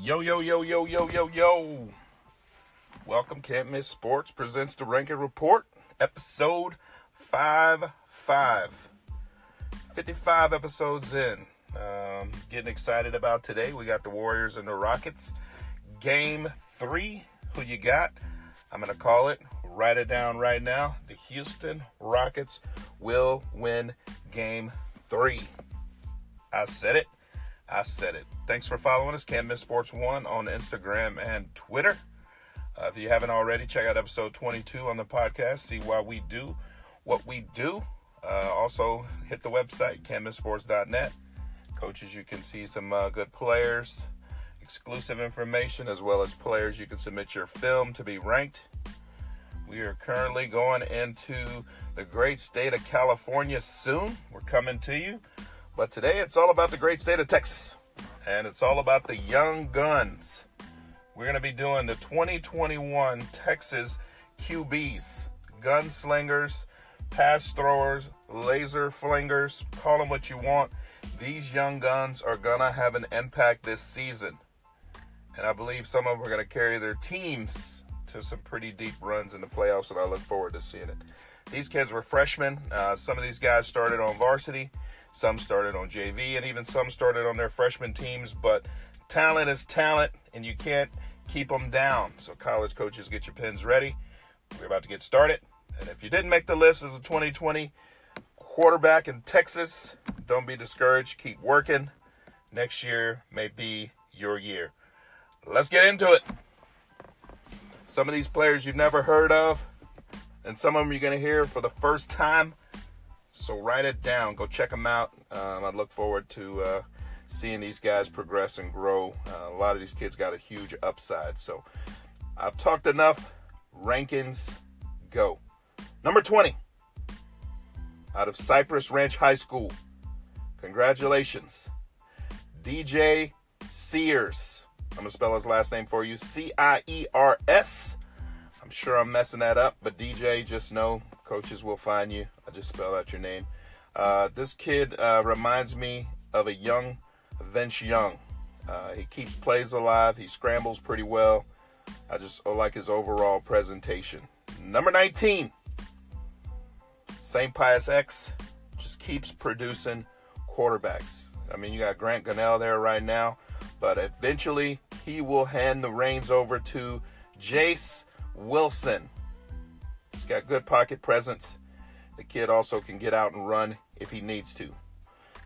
Yo, yo, yo, yo, yo, yo, yo. Welcome, Can't Miss Sports presents the Ranking Report, episode 5 5. 55 episodes in. Um, getting excited about today. We got the Warriors and the Rockets. Game 3. Who you got? I'm going to call it, write it down right now. The Houston Rockets will win Game 3. I said it. I said it. Thanks for following us, Miss Sports One on Instagram and Twitter. Uh, if you haven't already, check out episode 22 on the podcast. See why we do what we do. Uh, also, hit the website, canmissports.net. Coaches, you can see some uh, good players, exclusive information, as well as players you can submit your film to be ranked. We are currently going into the great state of California soon. We're coming to you. But today it's all about the great state of Texas. And it's all about the young guns. We're going to be doing the 2021 Texas QBs, gunslingers, pass throwers, laser flingers, call them what you want. These young guns are going to have an impact this season. And I believe some of them are going to carry their teams to some pretty deep runs in the playoffs, and I look forward to seeing it. These kids were freshmen. Uh, some of these guys started on varsity. Some started on JV, and even some started on their freshman teams. But talent is talent, and you can't keep them down. So, college coaches, get your pens ready. We're about to get started. And if you didn't make the list as a 2020 quarterback in Texas, don't be discouraged. Keep working. Next year may be your year. Let's get into it. Some of these players you've never heard of, and some of them you're going to hear for the first time. So write it down. Go check them out. Um, I look forward to uh, seeing these guys progress and grow. Uh, a lot of these kids got a huge upside. So I've talked enough. Rankings, go. Number 20, out of Cypress Ranch High School. Congratulations. DJ Sears. I'm going to spell his last name for you C I E R S. I'm sure I'm messing that up, but DJ, just know coaches will find you. I just spelled out your name. Uh, this kid uh, reminds me of a young Vince Young. Uh, he keeps plays alive. He scrambles pretty well. I just like his overall presentation. Number 19, St. Pius X just keeps producing quarterbacks. I mean, you got Grant Gunnell there right now, but eventually he will hand the reins over to Jace Wilson. He's got good pocket presence. The kid also can get out and run if he needs to.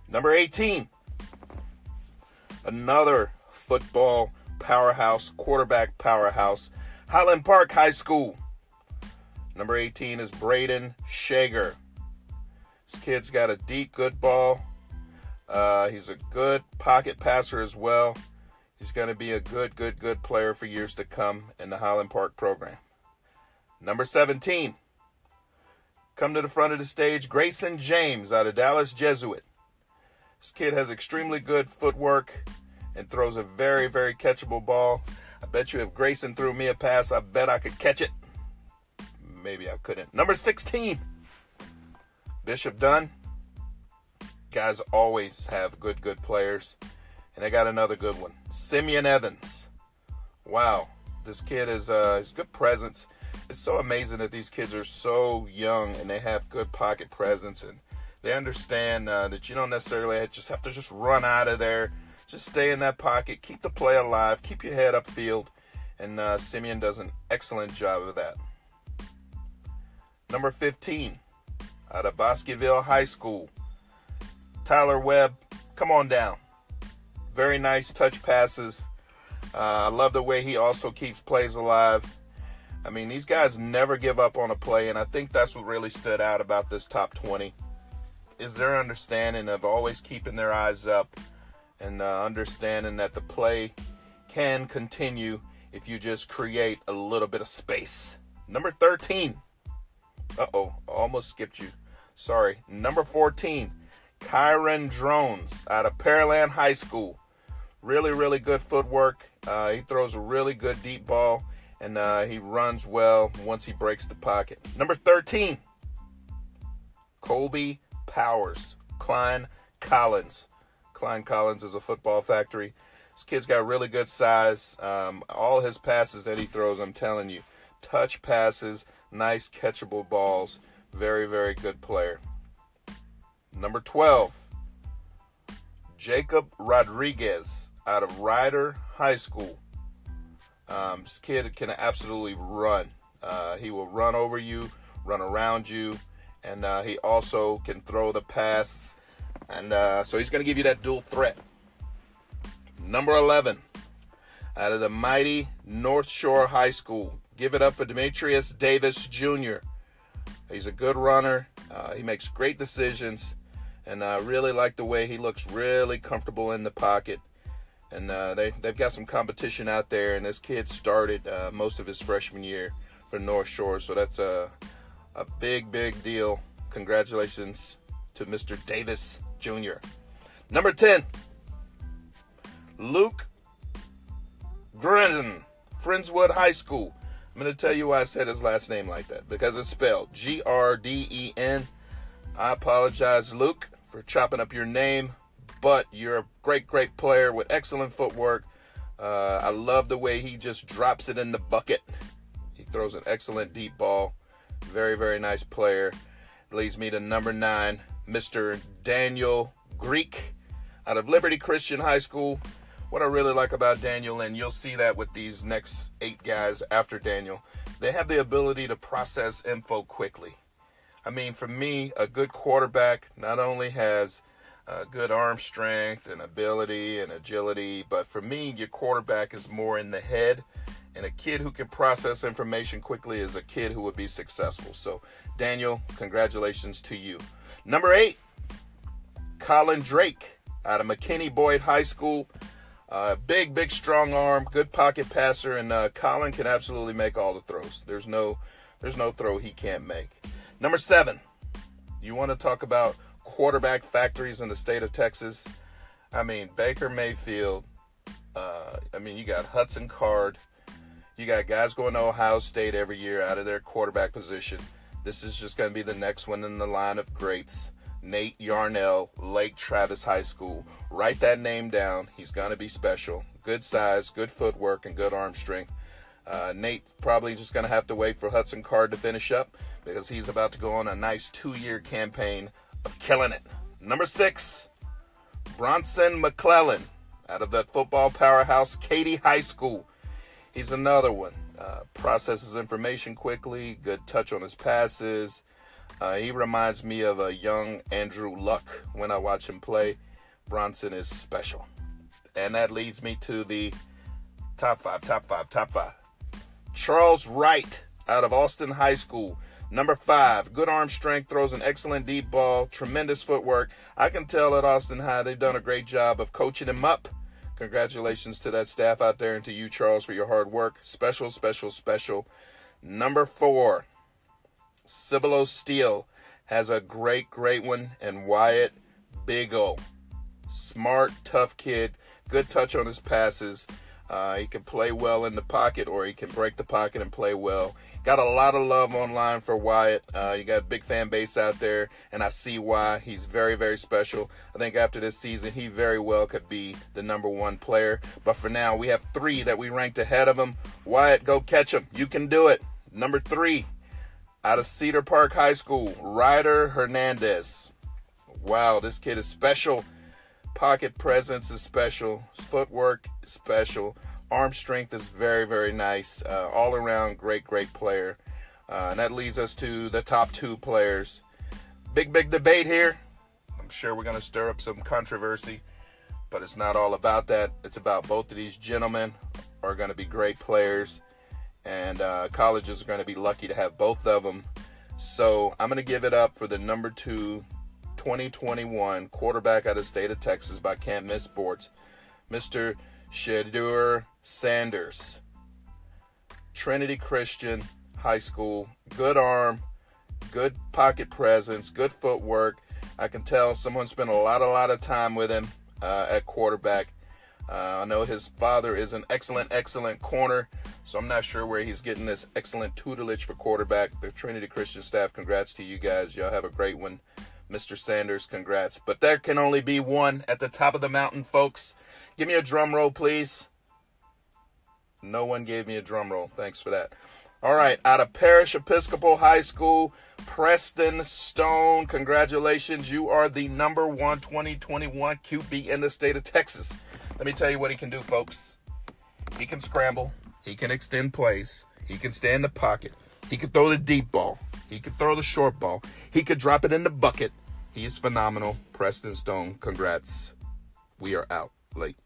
Number 18, another football powerhouse, quarterback powerhouse, Highland Park High School. Number 18 is Brayden Schager. This kid's got a deep, good ball. Uh, he's a good pocket passer as well. He's going to be a good, good, good player for years to come in the Highland Park program. Number 17, come to the front of the stage, Grayson James out of Dallas Jesuit. This kid has extremely good footwork and throws a very, very catchable ball. I bet you if Grayson threw me a pass, I bet I could catch it. Maybe I couldn't. Number 16, Bishop Dunne. Guys always have good, good players. And they got another good one. Simeon Evans. Wow. This kid is uh, good presence. It's so amazing that these kids are so young and they have good pocket presence and they understand uh, that you don't necessarily just have to just run out of there. Just stay in that pocket, keep the play alive, keep your head upfield, and uh, Simeon does an excellent job of that. Number 15, out of Bosqueville High School, Tyler Webb, come on down. Very nice touch passes. Uh, I love the way he also keeps plays alive. I mean, these guys never give up on a play, and I think that's what really stood out about this top 20 is their understanding of always keeping their eyes up and uh, understanding that the play can continue if you just create a little bit of space. Number 13. Uh oh, almost skipped you. Sorry. Number 14. Kyron Drones out of Pearland High School. Really, really good footwork. Uh, he throws a really good deep ball and uh, he runs well once he breaks the pocket. Number 13. Colby Powers. Klein Collins. Klein Collins is a football factory. This kid's got really good size. Um, all his passes that he throws, I'm telling you, touch passes, nice catchable balls. Very, very good player. Number 12, Jacob Rodriguez out of Rider High School. Um, this kid can absolutely run. Uh, he will run over you, run around you, and uh, he also can throw the pass. And uh, so he's going to give you that dual threat. Number 11, out of the mighty North Shore High School. Give it up for Demetrius Davis Jr. He's a good runner. Uh, he makes great decisions. And I really like the way he looks really comfortable in the pocket. And uh, they, they've got some competition out there. And this kid started uh, most of his freshman year for North Shore. So that's a, a big, big deal. Congratulations to Mr. Davis Jr. Number 10, Luke Grenden, Friendswood High School. I'm going to tell you why I said his last name like that because it's spelled G R D E N. I apologize, Luke, for chopping up your name, but you're a great, great player with excellent footwork. Uh, I love the way he just drops it in the bucket. He throws an excellent deep ball. Very, very nice player. Leads me to number nine, Mr. Daniel Greek out of Liberty Christian High School. What I really like about Daniel, and you'll see that with these next eight guys after Daniel, they have the ability to process info quickly. I mean, for me, a good quarterback not only has uh, good arm strength and ability and agility, but for me, your quarterback is more in the head. And a kid who can process information quickly is a kid who would be successful. So, Daniel, congratulations to you. Number eight, Colin Drake out of McKinney Boyd High School. Uh, big, big, strong arm, good pocket passer, and uh, Colin can absolutely make all the throws. There's no, there's no throw he can't make. Number seven, you want to talk about quarterback factories in the state of Texas? I mean, Baker Mayfield. Uh, I mean, you got Hudson Card. You got guys going to Ohio State every year out of their quarterback position. This is just going to be the next one in the line of greats. Nate Yarnell, Lake Travis High School. Write that name down. He's going to be special. Good size, good footwork, and good arm strength. Uh, Nate probably just going to have to wait for Hudson Card to finish up because he's about to go on a nice two year campaign of killing it. Number six, Bronson McClelland out of the football powerhouse Katy High School. He's another one. Uh, processes information quickly, good touch on his passes, uh, he reminds me of a young Andrew Luck when I watch him play. Bronson is special. And that leads me to the top five, top five, top five. Charles Wright out of Austin High School. Number five, good arm strength, throws an excellent deep ball, tremendous footwork. I can tell at Austin High they've done a great job of coaching him up. Congratulations to that staff out there and to you, Charles, for your hard work. Special, special, special. Number four, Cibolo Steele has a great, great one, and Wyatt Bigo. Smart, tough kid, good touch on his passes. Uh, he can play well in the pocket or he can break the pocket and play well. Got a lot of love online for Wyatt. Uh, you got a big fan base out there, and I see why. He's very, very special. I think after this season, he very well could be the number one player. But for now, we have three that we ranked ahead of him. Wyatt, go catch him. You can do it. Number three, out of Cedar Park High School, Ryder Hernandez. Wow, this kid is special. Pocket presence is special. Footwork is special. Arm strength is very, very nice. Uh, all around, great, great player. Uh, and that leads us to the top two players. Big, big debate here. I'm sure we're going to stir up some controversy, but it's not all about that. It's about both of these gentlemen are going to be great players and uh, colleges are going to be lucky to have both of them. So I'm going to give it up for the number two 2021 quarterback out of state of Texas by Can't Miss Sports, Mr. Shedeur Sanders. Trinity Christian High School, good arm, good pocket presence, good footwork. I can tell someone spent a lot, a lot of time with him uh, at quarterback. Uh, I know his father is an excellent, excellent corner, so I'm not sure where he's getting this excellent tutelage for quarterback. The Trinity Christian staff, congrats to you guys. Y'all have a great one. Mr. Sanders, congrats. But there can only be one at the top of the mountain, folks. Give me a drum roll, please. No one gave me a drum roll. Thanks for that. All right, out of Parish Episcopal High School, Preston Stone. Congratulations. You are the number one 2021 QB in the state of Texas. Let me tell you what he can do, folks. He can scramble, he can extend plays, he can stay in the pocket, he can throw the deep ball, he could throw the short ball, he could drop it in the bucket. He is phenomenal. Preston Stone, congrats. We are out late.